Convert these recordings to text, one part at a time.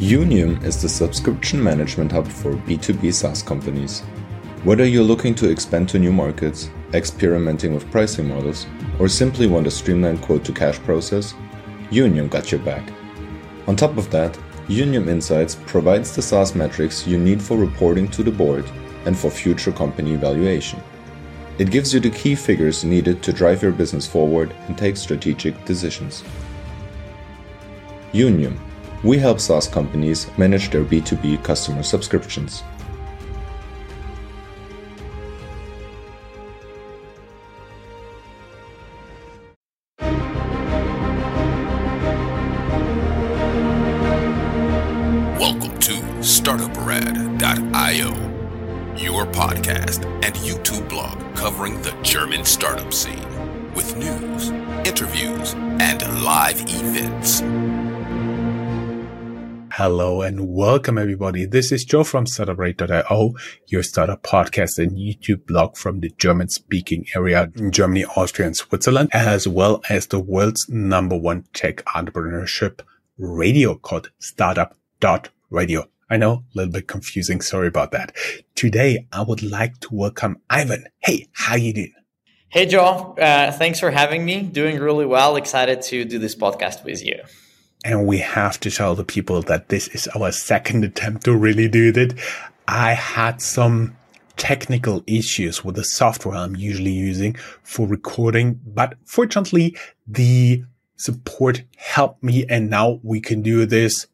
Younium is the subscription management hub for B2B SaaS companies. Whether you're looking to expand to new markets, experimenting with pricing models, or simply want a streamlined quote to cash process, Younium got your back. On top of that, Younium Insights provides the SaaS metrics you need for reporting to the board and for future company evaluation. It gives you the key figures needed to drive your business forward and take strategic decisions. Younium we help SaaS companies manage their B2B customer subscriptions. Welcome to StartupRad.io, your podcast and YouTube blog covering the German startup scene with news, interviews, and live events. Hello and welcome everybody. This is Joe from StartupRad.io, your startup podcast and YouTube blog from the German speaking area Germany, Austria and Switzerland, as well as the world's number one tech entrepreneurship radio called startup.radio. I know, a little bit confusing. Sorry about that. Today, I would like to welcome Ivan. Hey, how you doing? Hey, Joe. Uh, thanks for having me. Doing really well. Excited to do this podcast with you. And we have to tell the people that this is our second attempt to really do that. I had some technical issues with the software I'm usually using for recording, but fortunately the support helped me and now we can do this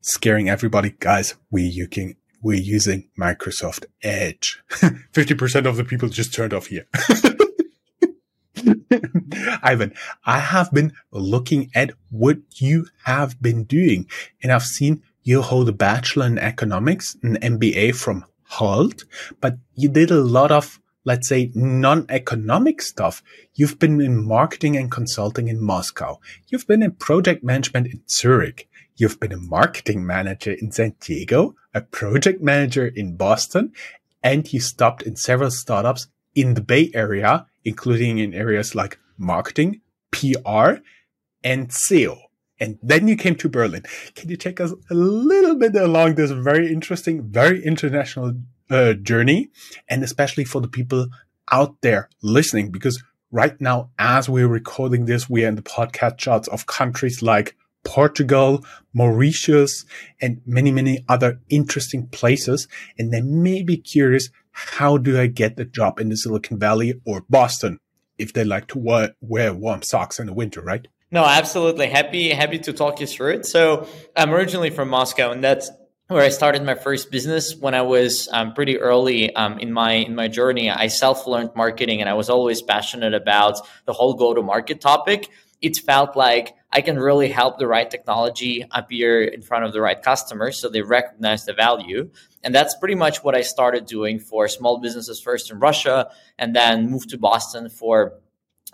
scaring everybody. Guys, we you can we're using Microsoft Edge. 50% of the people just turned off here. Ivan, I have been looking at what you have been doing and I've seen you hold a bachelor in economics, an MBA from Hult, but you did a lot of, let's say, non-economic stuff. You've been in marketing and consulting in Moscow. You've been in project management in Zurich. You've been a marketing manager in San Diego, a project manager in Boston, and you stopped in several startups in the Bay Area, including in areas like marketing, PR, and SEO. And then you came to Berlin. Can you take us a little bit along this very interesting, very international uh, journey? And especially for the people out there listening, because right now, as we're recording this, we are in the podcast charts of countries like Portugal, Mauritius, and many, many other interesting places. And they may be curious, how do I get the job in the Silicon Valley or Boston if they like to wear, wear warm socks in the winter, right? No, absolutely. Happy, happy to talk you through it. So I'm originally from Moscow and that's where I started my first business when I was um, pretty early um, in my in my journey. I self learned marketing, and I was always passionate about the whole go to market topic. It felt like I can really help the right technology appear in front of the right customers so they recognize the value. And that's pretty much what I started doing for small businesses first in Russia and then moved to Boston for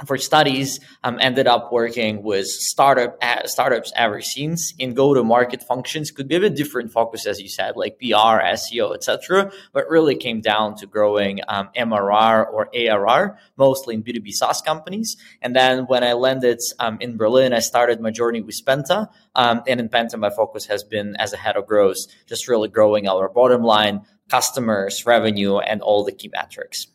for studies, um, ended up working with startup startups ever since in go-to-market functions. Could be a bit different focus, as you said, like PR, SEO, etc. But really came down to growing um, MRR or ARR, mostly in B2B SaaS companies. And then when I landed um, in Berlin, I started my journey with Penta. Um, and in Penta, my focus has been as a head of growth, just really growing our bottom line, customers, revenue, and all the key metrics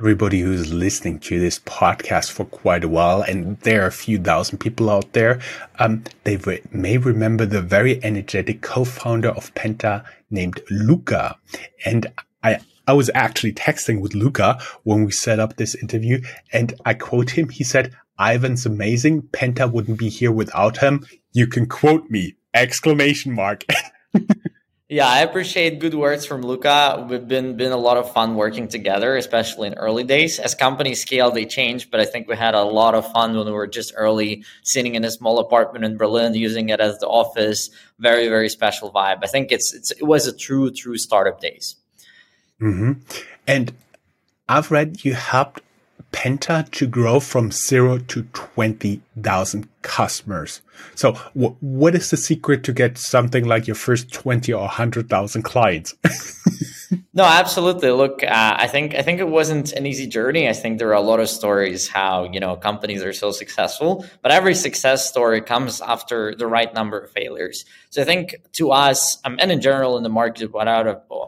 everybody who's listening to this podcast for quite a while, and there are a few thousand people out there, um, they re- may remember the very energetic co-founder of Penta named Luca. And I, I was actually texting with Luca when we set up this interview, and I quote him. He said, Ivan's amazing. Penta wouldn't be here without him. You can quote me! Exclamation mark. Yeah, I appreciate good words from Luca. We've been been a lot of fun working together, especially in early days. As companies scale, they change, but I think we had a lot of fun when we were just early, sitting in a small apartment in Berlin, using it as the office. Very, very special vibe. I think it's, it's it was a true, true startup days. Mm-hmm. And I've read you helped Penta to grow from zero to 20,000 customers. So what is the secret to get something like your first 20 or 100,000 clients? no, absolutely. Look, uh, I think I think it wasn't an easy journey. I think there are a lot of stories how you know companies are so successful, but every success story comes after the right number of failures. So I think to us, um, and in general in the market, what I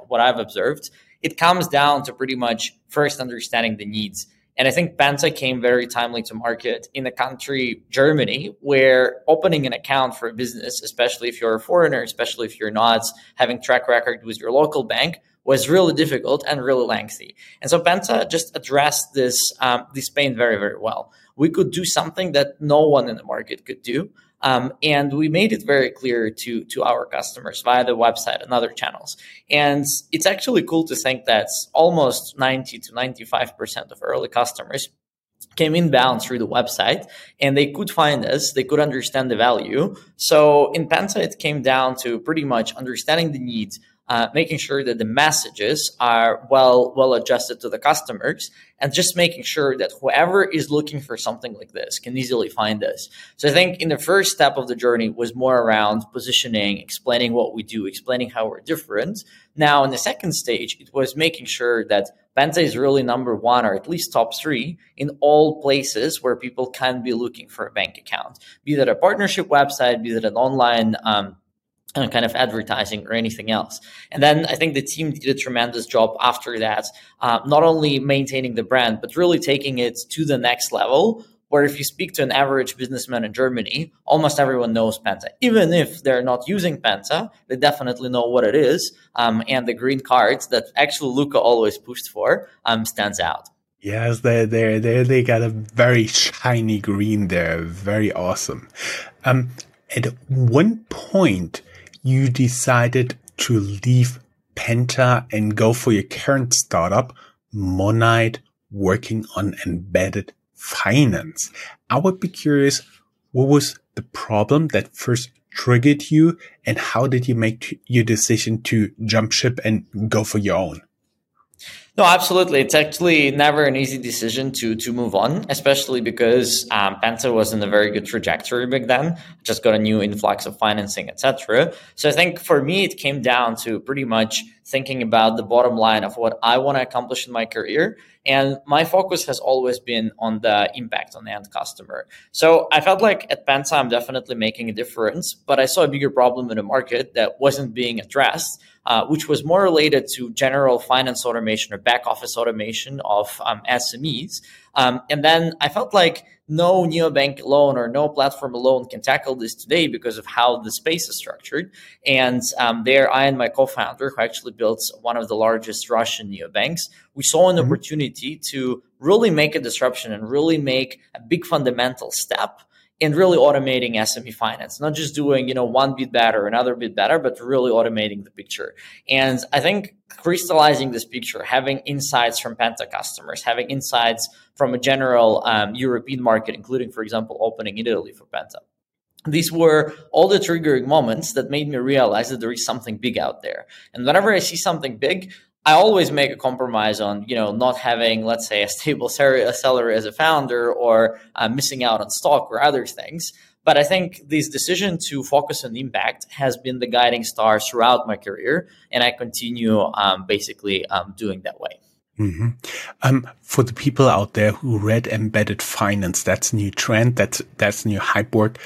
what I've observed, it comes down to pretty much first understanding the needs. And I think Penta came very timely to market in a country, Germany, where opening an account for a business, especially if you're a foreigner, especially if you're not having track record with your local bank, was really difficult and really lengthy. And so Penta just addressed this um, this pain very very well. We could do something that no one in the market could do. Um, and we made it very clear to to our customers via the website and other channels. And it's actually cool to think that almost 90 to 95 percent of early customers came inbound through the website and they could find us they could understand the value so in penta it came down to pretty much understanding the needs uh, making sure that the messages are well well adjusted to the customers and just making sure that whoever is looking for something like this can easily find us so i think in the first step of the journey was more around positioning explaining what we do explaining how we're different. Now in the second stage it was making sure that Penta is really number one or at least top three in all places where people can be looking for a bank account, be that a partnership website, be that an online um, kind of advertising or anything else. And then I think the team did a tremendous job after that, uh, not only maintaining the brand, but really taking it to the next level. Where if you speak to an average businessman in Germany, almost everyone knows Penta. Even if they're not using Penta, they definitely know what it is. Um, and the green cards that actually Luca always pushed for um, stands out. Yes, they they they they got a very shiny green there, very awesome. Um, at one point, you decided to leave Penta and go for your current startup, Monite, working on embedded finance. I would be curious, what was the problem that first triggered you and how did you make your decision to jump ship and go for your own? No, absolutely. It's actually never an easy decision to to move on, especially because um, Penta was in a very good trajectory back then. Just got a new influx of financing, etc. So I think for me, it came down to pretty much thinking about the bottom line of what I want to accomplish in my career. And my focus has always been on the impact on the end customer. So I felt like at Penta, I'm definitely making a difference, but I saw a bigger problem in the market that wasn't being addressed, uh, which was more related to general finance automation or back office automation of um, SMEs. Um, and then I felt like no neobank alone or no platform alone can tackle this today because of how the space is structured. And um, there, I and my co-founder, who actually built one of the largest Russian neobanks, we saw an mm-hmm. opportunity to really make a disruption and really make a big fundamental step in really automating SME finance, not just doing, you know, one bit better, another bit better, but really automating the picture. And I think crystallizing this picture, having insights from Penta customers, having insights from a general um, European market, including, for example, opening in Italy for Penta. These were all the triggering moments that made me realize that there is something big out there. And whenever I see something big, I always make a compromise on, you know, not having, let's say, a stable salary as a founder or uh, missing out on stock or other things. But I think this decision to focus on impact has been the guiding star throughout my career, and I continue um, basically um, doing that way. Mm-hmm. Um, for the people out there who read embedded finance, that's new trend. That's that's new hype word.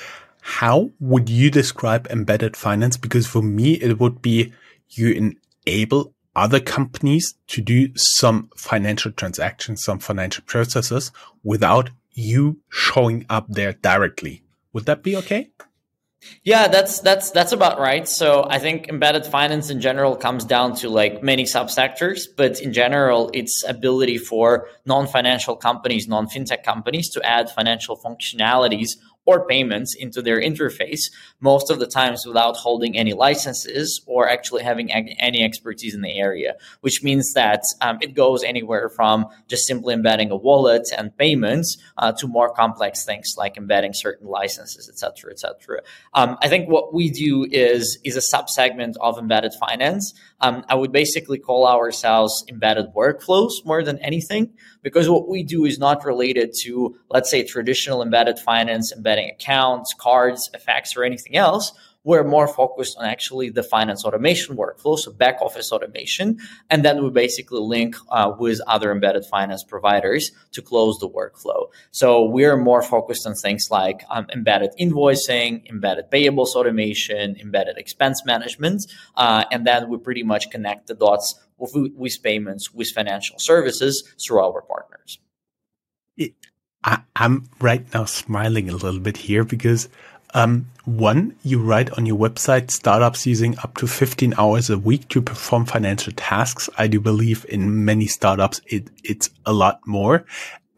How would you describe embedded finance? Because for me, it would be you enable other companies to do some financial transactions, some financial processes without you showing up there directly. Would that be okay? Yeah, that's that's that's about right. So I think embedded finance in general comes down to like many subsectors, but in general, it's ability for non-financial companies, non-fintech companies to add financial functionalities or payments into their interface, most of the times without holding any licenses or actually having any expertise in the area, which means that um, it goes anywhere from just simply embedding a wallet and payments uh, to more complex things like embedding certain licenses, et cetera, et cetera. Um, I think what we do is, is a subsegment of embedded finance. Um, I would basically call ourselves embedded workflows more than anything, because what we do is not related to, let's say, traditional embedded finance, embedding accounts, cards, FX, or anything else. we're more focused on actually the finance automation workflow, so back office automation. And then we basically link uh, with other embedded finance providers to close the workflow. So we're more focused on things like um, embedded invoicing, embedded payables automation, embedded expense management. Uh, and then we pretty much connect the dots with, payments, with financial services through our partners. I, am right now smiling a little bit here because um, one, you write on your website startups using up to 15 hours a week to perform financial tasks. I do believe in many startups it, it's a lot more.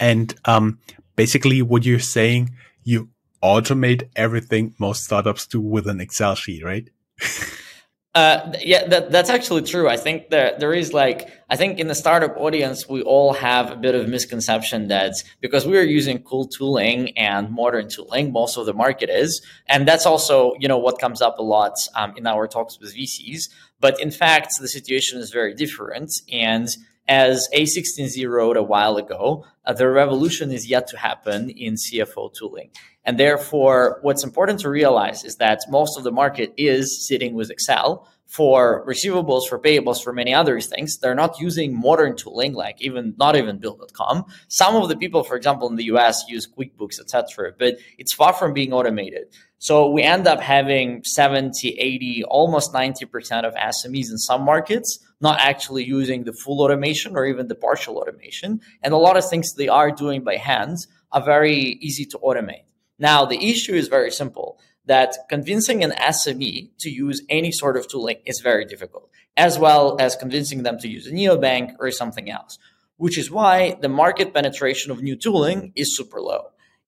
And um, basically, what you're saying, you automate everything most startups do with an Excel sheet, right? Uh, yeah, that, that's actually true. I think that there is like, I think in the startup audience, we all have a bit of misconception that because we are using cool tooling and modern tooling, most of the market is. And that's also, you know, what comes up a lot um, in our talks with VCs. But in fact, the situation is very different. And as A16Z wrote a while ago, uh, the revolution is yet to happen in CFO tooling. And therefore, what's important to realize is that most of the market is sitting with Excel for receivables, for payables, for many other things. They're not using modern tooling, like even not even Bill.com. Some of the people, for example, in the US use QuickBooks, etc., but it's far from being automated. So we end up having 70, 80, almost 90% of SMEs in some markets not actually using the full automation or even the partial automation. And a lot of things they are doing by hands are very easy to automate. Now, the issue is very simple that convincing an SME to use any sort of tooling is very difficult, as well as convincing them to use a neobank or something else, which is why the market penetration of new tooling is super low.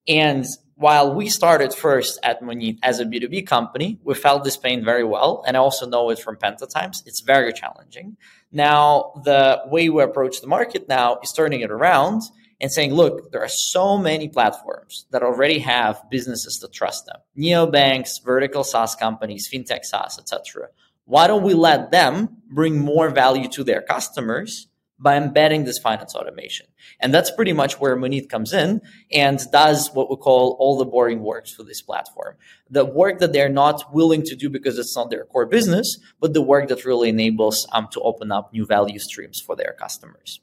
And while we started first at Monite as a B2B company, we felt this pain very well. And I also know it from Penta times. It's very challenging. Now, the way we approach the market now is turning it around and saying, look, there are so many platforms that already have businesses that trust them. Neobanks, vertical SaaS companies, fintech SaaS, etc. Why don't we let them bring more value to their customers by embedding this finance automation. And that's pretty much where Monite comes in and does what we call all the boring works for this platform. The work that they're not willing to do because it's not their core business, but the work that really enables um, to open up new value streams for their customers.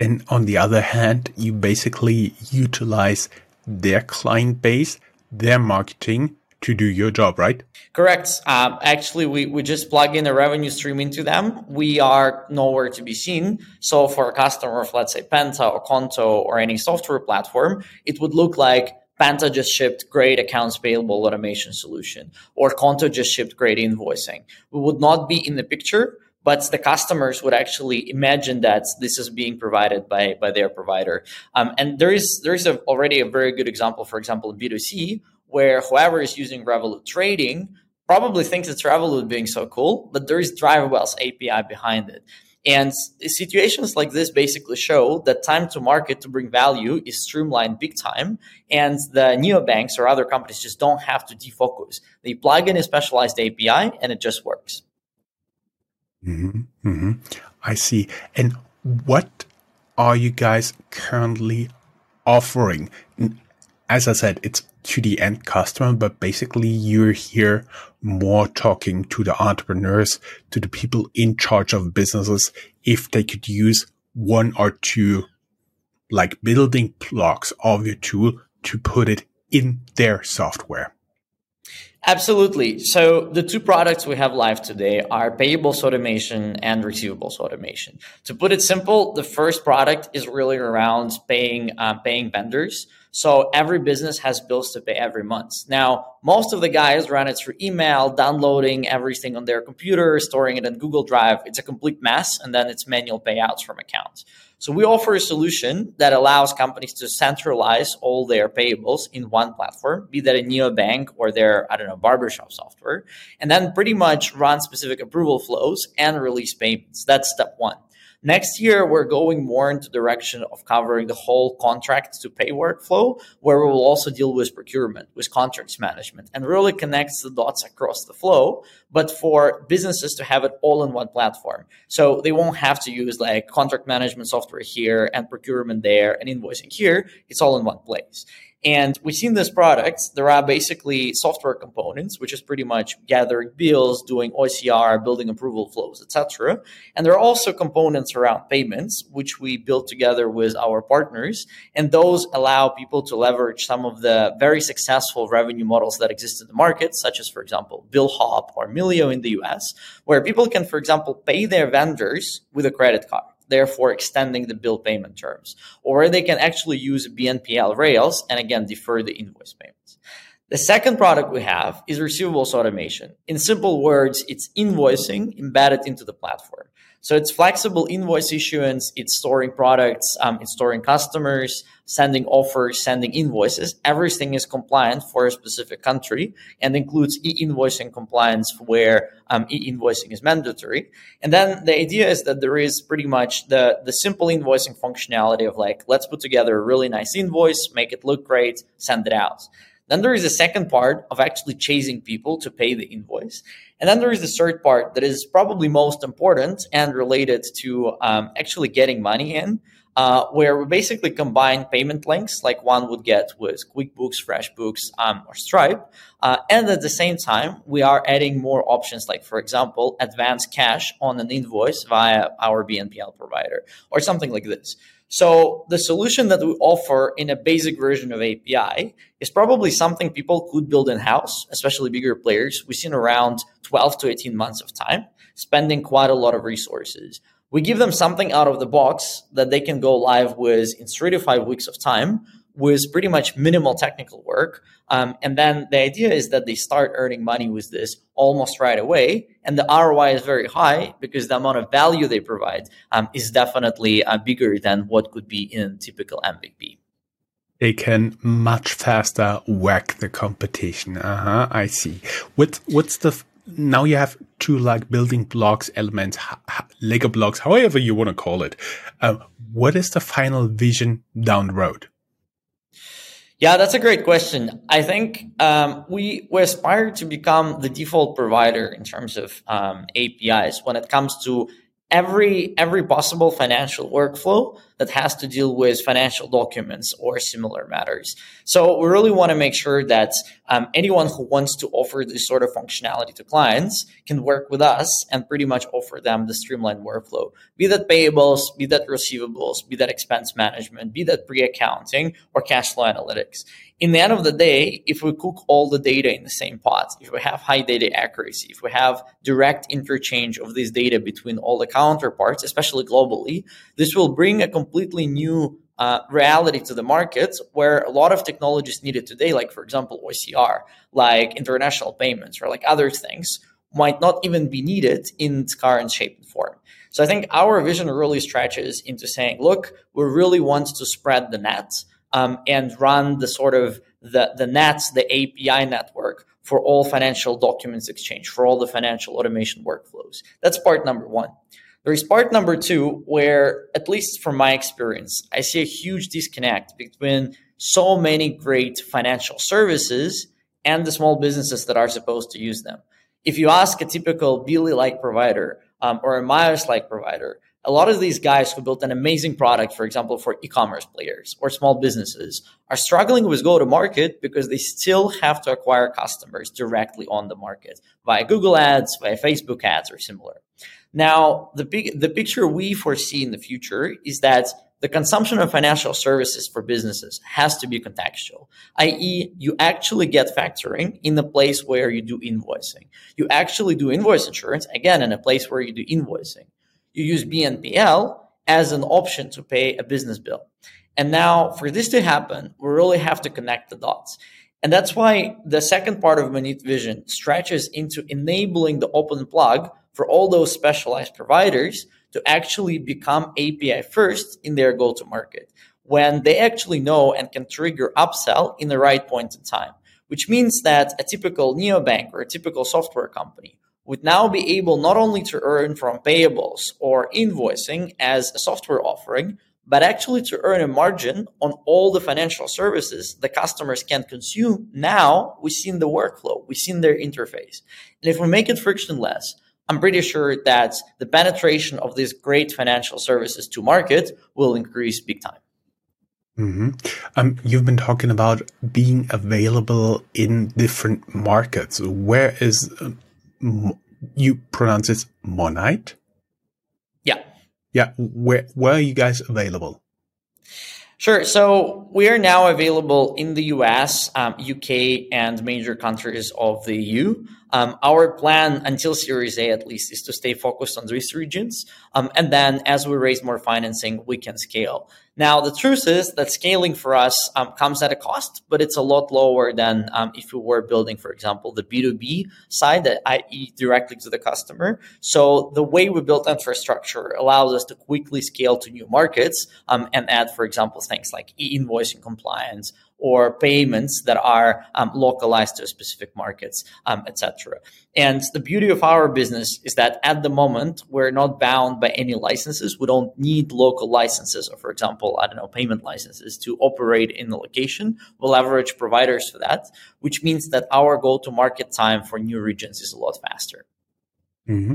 And on the other hand, you basically utilize their client base, their marketing to do your job, right? Correct. Um, actually, we, we just plug in a revenue stream into them. We are nowhere to be seen. So for a customer of, let's say, Penta or Qonto or any software platform, it would look like Penta just shipped great accounts payable automation solution or Qonto just shipped great invoicing. We would not be in the picture, but the customers would actually imagine that this is being provided by, by their provider. Um, and there is, there is a, already a very good example, for example, in B2C, where whoever is using Revolut trading probably thinks it's Revolut being so cool, but there is DriveWealth's API behind it. And situations like this basically show that time to market to bring value is streamlined big time. And the neobanks or other companies just don't have to defocus. They plug in a specialized API and it just works. Mm-hmm, mm-hmm. I see. And what are you guys currently offering? As I said, it's to the end customer, but basically you're here more talking to the entrepreneurs, to the people in charge of businesses, if they could use one or two like building blocks of your tool to put it in their software. Absolutely. So the two products we have live today are payables automation and receivables automation. To put it simple, the first product is really around paying uh, paying vendors. So every business has bills to pay every month. Now, most of the guys run it through email, downloading everything on their computer, storing it in Google Drive. It's a complete mess, and then it's manual payouts from accounts. So we offer a solution that allows companies to centralize all their payables in one platform, be that a neobank or their, I don't know, barbershop software, and then pretty much run specific approval flows and release payments. That's step one. Next year, we're going more into direction of covering the whole contract to pay workflow, where we will also deal with procurement, with contracts management, and really connects the dots across the flow, but for businesses to have it all in one platform. So they won't have to use like contract management software here and procurement there and invoicing here. It's all in one place. And within this product, there are basically software components, which is pretty much gathering bills, doing OCR, building approval flows, etc. And there are also components around payments, which we built together with our partners. And those allow people to leverage some of the very successful revenue models that exist in the market, such as, for example, BillHop or Melio in the US, where people can, for example, pay their vendors with a credit card therefore extending the bill payment terms. Or they can actually use BNPL rails and again defer the invoice payments. The second product we have is receivables automation. In simple words, it's invoicing embedded into the platform. So it's flexible invoice issuance, it's storing products, um, it's storing customers, sending offers, sending invoices. Everything is compliant for a specific country and includes e-invoicing compliance where um, e-invoicing is mandatory. And then the idea is that there is pretty much the, the simple invoicing functionality of like, let's put together a really nice invoice, make it look great, send it out. Then there is a second part of actually chasing people to pay the invoice. And then there is the third part that is probably most important and related to um, actually getting money in, uh, where we basically combine payment links like one would get with QuickBooks, FreshBooks, um, or Stripe. Uh, and at the same time, we are adding more options like, for example, advance cash on an invoice via our BNPL provider or something like this. So the solution that we offer in a basic version of API is probably something people could build in house, especially bigger players. We've seen around 12 to 18 months of time, spending quite a lot of resources. We give them something out of the box that they can go live with in three to five weeks of time with pretty much minimal technical work. Um, and then the idea is that they start earning money with this almost right away. And the ROI is very high because the amount of value they provide um, is definitely uh, bigger than what could be in typical MVP. They can much faster whack the competition. Uh huh. I see. What what's the f- now you have two like building blocks elements lego blocks however you want to call it uh, what is the final vision down the road yeah, that's a great question. I think um, we we aspire to become the default provider in terms of um, APIs when it comes to every every possible financial workflow that has to deal with financial documents or similar matters. So we really want to make sure that um, anyone who wants to offer this sort of functionality to clients can work with us and pretty much offer them the streamlined workflow. Be that payables, be that receivables, be that expense management, be that pre-accounting or cash flow analytics in the end of the day, if we cook all the data in the same pot, if we have high data accuracy, if we have direct interchange of this data between all the counterparts, especially globally, this will bring a completely new uh, reality to the market where a lot of technologies needed today, like for example OCR, like international payments, or like other things, might not even be needed in its current shape and form. So I think our vision really stretches into saying, look, we really want to spread the net um, and run the sort of the, the nets, the API network for all financial documents exchange, for all the financial automation workflows. That's part number one. There is part number two, where, at least from my experience, I see a huge disconnect between so many great financial services and the small businesses that are supposed to use them. If you ask a typical Billie like provider um, or a Myers like provider, a lot of these guys who built an amazing product, for example, for e-commerce players or small businesses are struggling with go to market because they still have to acquire customers directly on the market via Google ads, via Facebook ads or similar. Now, the big, the picture we foresee in the future is that the consumption of financial services for businesses has to be contextual, i.e., you actually get factoring in the place where you do invoicing. You actually do invoice insurance, again, in a place where you do invoicing you use BNPL as an option to pay a business bill. And now for this to happen, we really have to connect the dots. And that's why the second part of Monite Vision stretches into enabling the open plug for all those specialized providers to actually become API first in their go to market when they actually know and can trigger upsell in the right point in time, which means that a typical neobank or a typical software company would now be able not only to earn from payables or invoicing as a software offering, but actually to earn a margin on all the financial services the customers can consume now within the workflow, within their interface. And if we make it frictionless, I'm pretty sure that the penetration of these great financial services to market will increase big time. Mm-hmm. Um, you've been talking about being available in different markets. Where is um, you pronounce it Monite? Yeah. Yeah. Where where are you guys available? Sure. So we are now available in the US, um, UK, and major countries of the EU. Um, our plan until Series A, at least, is to stay focused on these regions. Um, and then as we raise more financing, we can scale. Now, the truth is that scaling for us um, comes at a cost, but it's a lot lower than um, if we were building, for example, the B2B side, that i.e. directly to the customer. So the way we built infrastructure allows us to quickly scale to new markets um, and add, for example, things like e-invoicing compliance or payments that are um, localized to specific markets, um, etc. And the beauty of our business is that at the moment we're not bound by any licenses. We don't need local licenses, or for example, I don't know, payment licenses to operate in the location. We'll leverage providers for that, which means that our go-to-market time for new regions is a lot faster. Mm-hmm.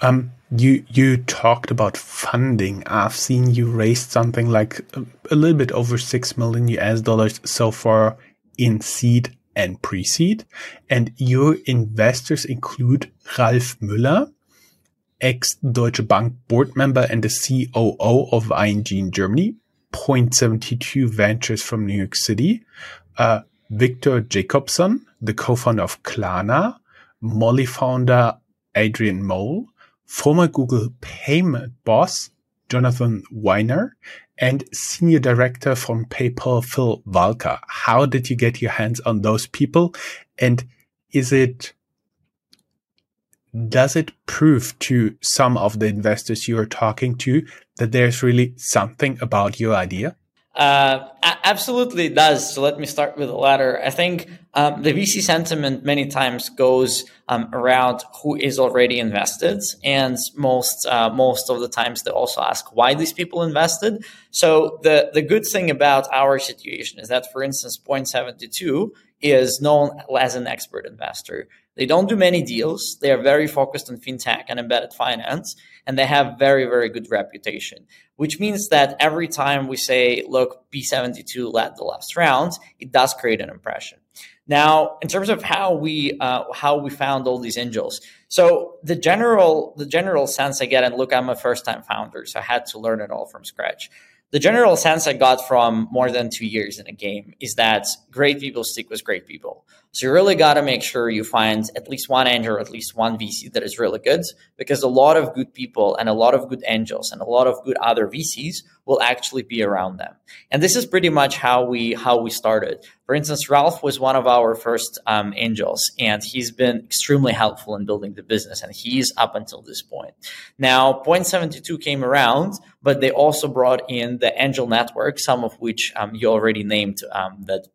Um, you you talked about funding. I've seen you raised something like a, a, little bit over six million US dollars so far in seed and pre-seed, and your investors include Ralf Müller, ex Deutsche Bank board member and the COO of ING in Germany, Point Seventy Two Ventures from New York City, uh, Victor Jacobsson, the co-founder of Klarna, Mollie founder Adriaan Mol, former Google payment boss Jonathan Weiner, and senior director from PayPal Phil Valka. How did you get your hands on those people? And is it does it prove to some of the investors you are talking to that there's really something about your idea? Uh, absolutely does. So let me start with the latter. I think um, the VC sentiment many times goes um, around who is already invested, and most uh, most of the times they also ask why these people invested. So the the good thing about our situation is that, for instance, Point Seventy Two is known as an expert investor. They don't do many deals. They are very focused on fintech and embedded finance, and they have very, very good reputation, which means that every time we say, look, P72 led the last round, it does create an impression. Now, in terms of how we uh, how we found all these angels, so the general the general sense I get, and look, I'm a first time founder, so I had to learn it all from scratch. The general sense I got from more than two years in a game is that great people stick with great people. So you really got to make sure you find at least one angel or at least one VC that is really good because a lot of good people and a lot of good angels and a lot of good other VCs will actually be around them. And this is pretty much how we how we started. For instance, Ralph was one of our first um, angels, and he's been extremely helpful in building the business, and he's up until this point. Now, Point Seventy Two came around, but they also brought in the angel network, some of which um, you already named um, that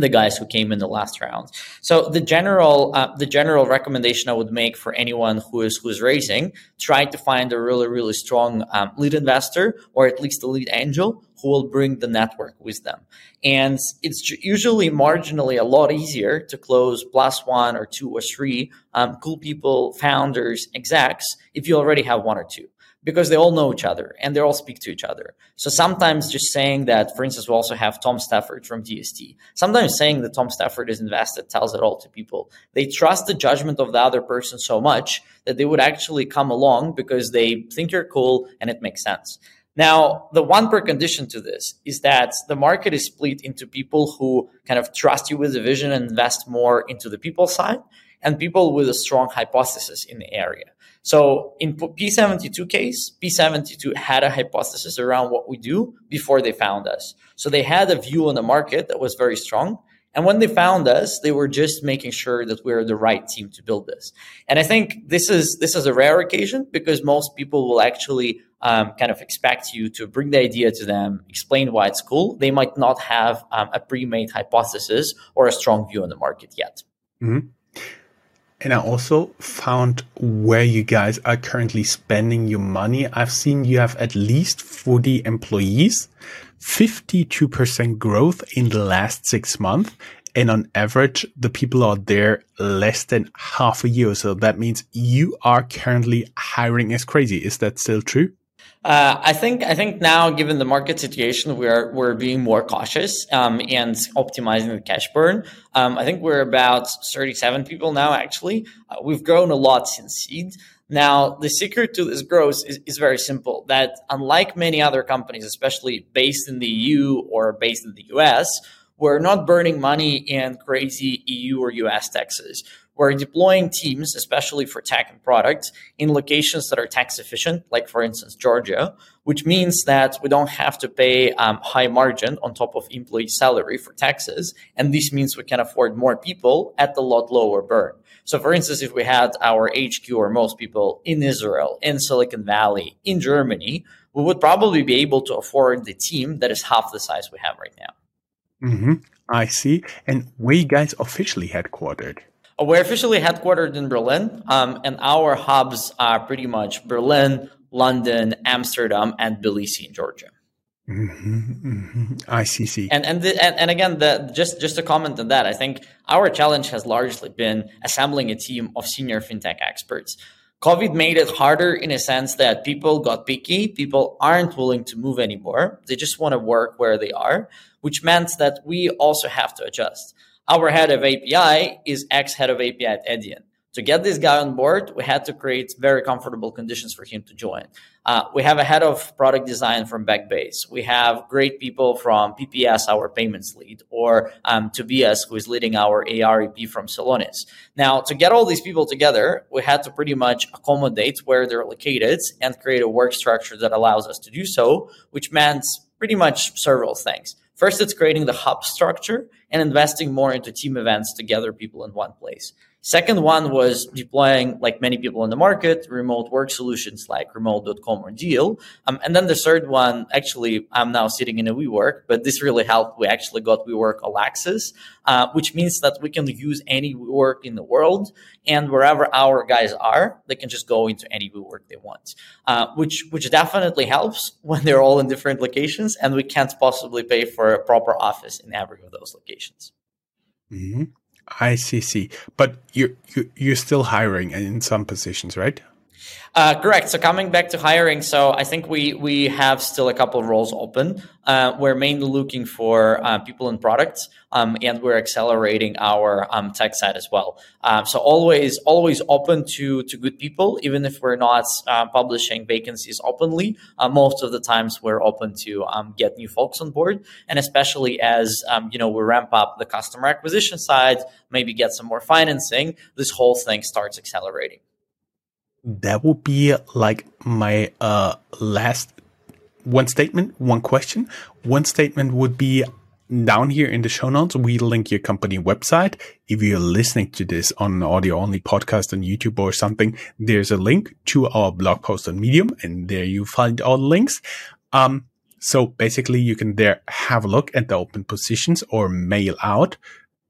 the guys who came in the last round. So the general uh, the general recommendation I would make for anyone who is who's raising, try to find a really really strong um, lead investor or at least a lead angel who will bring the network with them. And it's usually marginally a lot easier to close plus one or two or three um, cool people, founders, execs if you already have one or two because they all know each other and they all speak to each other. So sometimes just saying that, for instance, we also have Tom Stafford from DST. Sometimes saying that Tom Stafford is invested tells it all to people. They trust the judgment of the other person so much that they would actually come along because they think you're cool and it makes sense. Now, the one precondition to this is that the market is split into people who kind of trust you with the vision and invest more into the people side and people with a strong hypothesis in the area. So in P72 case, P72 had a hypothesis around what we do before they found us. So they had a view on the market that was very strong. And when they found us, they were just making sure that we're the right team to build this. And I think this is this is a rare occasion because most people will actually um, kind of expect you to bring the idea to them, explain why it's cool. They might not have um, a pre-made hypothesis or a strong view on the market yet. Mm-hmm. And I also found where you guys are currently spending your money. I've seen you have at least 40 employees, 52% growth in the last six months. And on average, the people are there less than half a year. So that means you are currently hiring as crazy. Is that still true? Uh, I think I think now, given the market situation, we're we're being more cautious um, and optimizing the cash burn. Um, I think we're about 37 people now. Actually, uh, we've grown a lot since seed. Now, the secret to this growth is, is very simple. That unlike many other companies, especially based in the EU or based in the US, we're not burning money in crazy EU or US taxes. We're deploying teams, especially for tech and products, in locations that are tax efficient, like for instance, Georgia, which means that we don't have to pay um, high margin on top of employee salary for taxes. And this means we can afford more people at a lot lower burn. So for instance, if we had our HQ or most people in Israel, in Silicon Valley, in Germany, we would probably be able to afford the team that is half the size we have right now. Mm-hmm. I see. And where you guys officially headquartered? We're officially headquartered in Berlin, um, and our hubs are pretty much Berlin, London, Amsterdam, and Tbilisi in Georgia. Mm-hmm, mm-hmm. I see. see. And and, the, and and again, the just just to comment on that, I think our challenge has largely been assembling a team of senior fintech experts. COVID made it harder in a sense that people got picky. People aren't willing to move anymore. They just want to work where they are, which meant that we also have to adjust. Our head of API is ex head of API at Adyen. To get this guy on board, we had to create very comfortable conditions for him to join. Uh, we have a head of product design from Backbase. We have great people from PPS, our payments lead, or um, Tobias, who is leading our AREP from Celonis. Now, to get all these people together, we had to pretty much accommodate where they're located and create a work structure that allows us to do so, which meant pretty much several things. First, it's creating the hub structure and investing more into team events to gather people in one place. Second one was deploying, like many people in the market, remote work solutions like remote.com or Deel. Um, and then the third one, actually, I'm now sitting in a WeWork, but this really helped. We actually got WeWork All Access, uh, which means that we can use any WeWork in the world. And wherever our guys are, they can just go into any WeWork they want, uh, which, which definitely helps when they're all in different locations and we can't possibly pay for a proper office in every of those locations. Mm-hmm. I see, see. But you're, you're still hiring in some positions, right? Uh, correct. So coming back to hiring, so I think we we have still a couple of roles open. Uh, we're mainly looking for uh, people in products, um, and we're accelerating our um, tech side as well. Um, so always always open to to good people, even if we're not uh, publishing vacancies openly. Uh, most of the times we're open to um, get new folks on board, and especially as um, you know we ramp up the customer acquisition side, maybe get some more financing. This whole thing starts accelerating that would be like my uh, last one statement, one question. One statement would be down here in the show notes. We link your company website. If you're listening to this on an audio only podcast on YouTube or something, there's a link to our blog post on Medium and there you find all the links. Um, so basically you can there have a look at the open positions or mail out.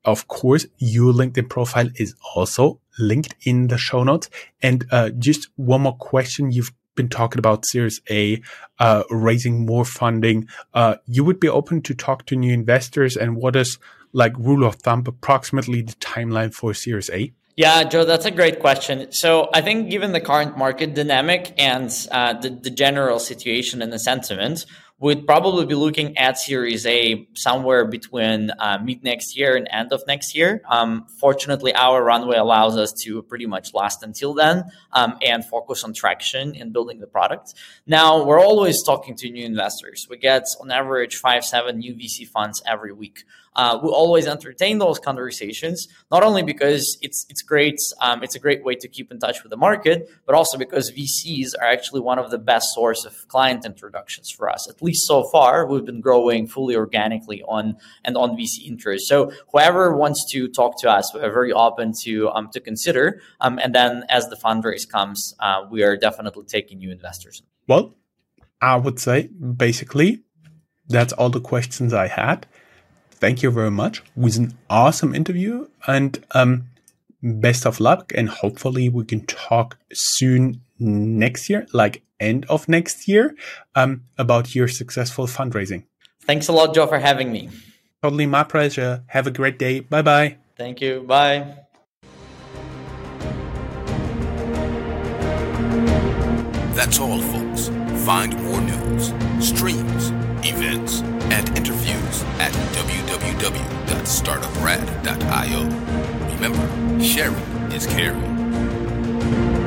Of course, your LinkedIn profile is also linked in the show notes. And uh, just one more question. You've been talking about Series A, uh, raising more funding. Uh, you would be open to talk to new investors. And what is like rule of thumb, approximately the timeline for Series A? Yeah, Joe, that's a great question. So I think given the current market dynamic and uh, the, the general situation and the sentiment, we'd probably be looking at Series A somewhere between uh, mid next year and end of next year. Um, fortunately, our runway allows us to pretty much last until then um, and focus on traction and building the product. Now, we're always talking to new investors. We get on average five, seven new VC funds every week uh, we always entertain those conversations, not only because it's it's great, um, it's a great way to keep in touch with the market, but also because VCs are actually one of the best source of client introductions for us. At least so far, we've been growing fully organically on and on VC interest. So whoever wants to talk to us, we're very open to um, to consider. Um, and then as the fundraise comes, uh, we are definitely taking new investors. Well, I would say basically that's all the questions I had thank you very much. It was an awesome interview and um, best of luck. And hopefully we can talk soon next year, like end of next year, um, about your successful fundraising. Thanks a lot, Joe, for having me. Totally my pleasure. Have a great day. Bye bye. Thank you. Bye. That's all, folks. Find more news, streams, www.startuprad.io. Remember, sharing is caring.